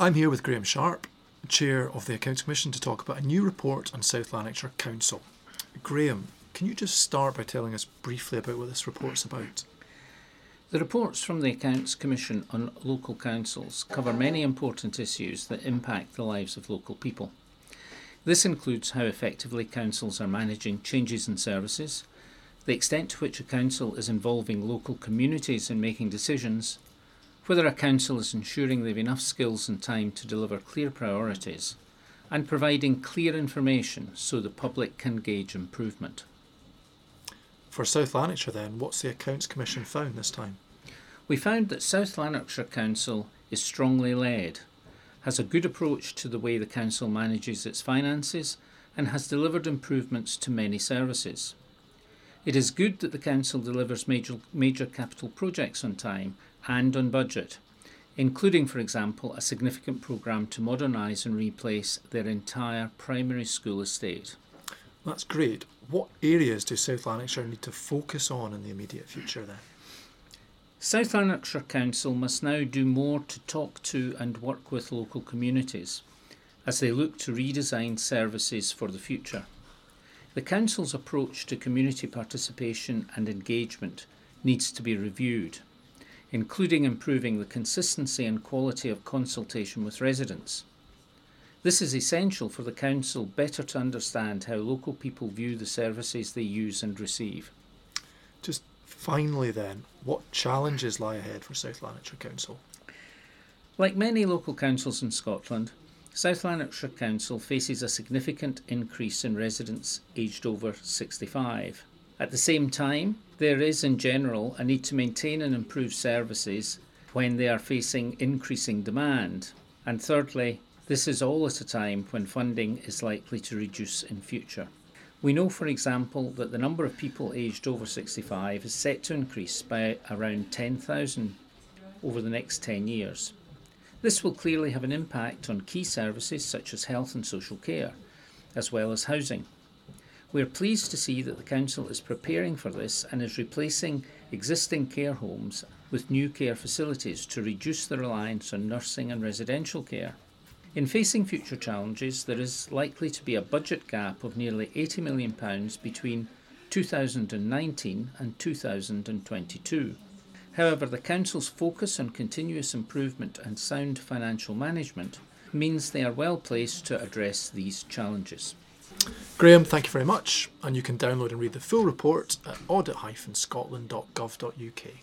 I'm here with Graham Sharp, Chair of the Accounts Commission, to talk about a new report on South Lanarkshire Council. Graham, can you just start by telling us briefly about what this report's about? The reports from the Accounts Commission on local councils cover many important issues that impact the lives of local people. This includes how effectively councils are managing changes in services, the extent to which a council is involving local communities in making decisions, whether a council is ensuring they have enough skills and time to deliver clear priorities, and providing clear information so the public can gauge improvement. For South Lanarkshire, then, what's the Accounts Commission found this time? We found that South Lanarkshire Council is strongly led, has a good approach to the way the council manages its finances, and has delivered improvements to many services. It is good that the council delivers major, major capital projects on time and on budget, including, for example, a significant programme to modernise and replace their entire primary school estate. That's great. What areas do South Lanarkshire need to focus on in the immediate future then? South Lanarkshire Council must now do more to talk to and work with local communities as they look to redesign services for the future. The Council's approach to community participation and engagement needs to be reviewed, including improving the consistency and quality of consultation with residents. This is essential for the Council better to understand how local people view the services they use and receive. Just finally, then, what challenges lie ahead for South Lanarkshire Council? Like many local councils in Scotland, South Lanarkshire Council faces a significant increase in residents aged over 65. At the same time, there is in general a need to maintain and improve services when they are facing increasing demand. And thirdly, this is all at a time when funding is likely to reduce in future. We know, for example, that the number of people aged over 65 is set to increase by around 10,000 over the next 10 years. This will clearly have an impact on key services such as health and social care, as well as housing. We are pleased to see that the Council is preparing for this and is replacing existing care homes with new care facilities to reduce the reliance on nursing and residential care. In facing future challenges, there is likely to be a budget gap of nearly £80 million between 2019 and 2022. However, the Council's focus on continuous improvement and sound financial management means they are well placed to address these challenges. Graham, thank you very much, and you can download and read the full report at audit-scotland.gov.uk.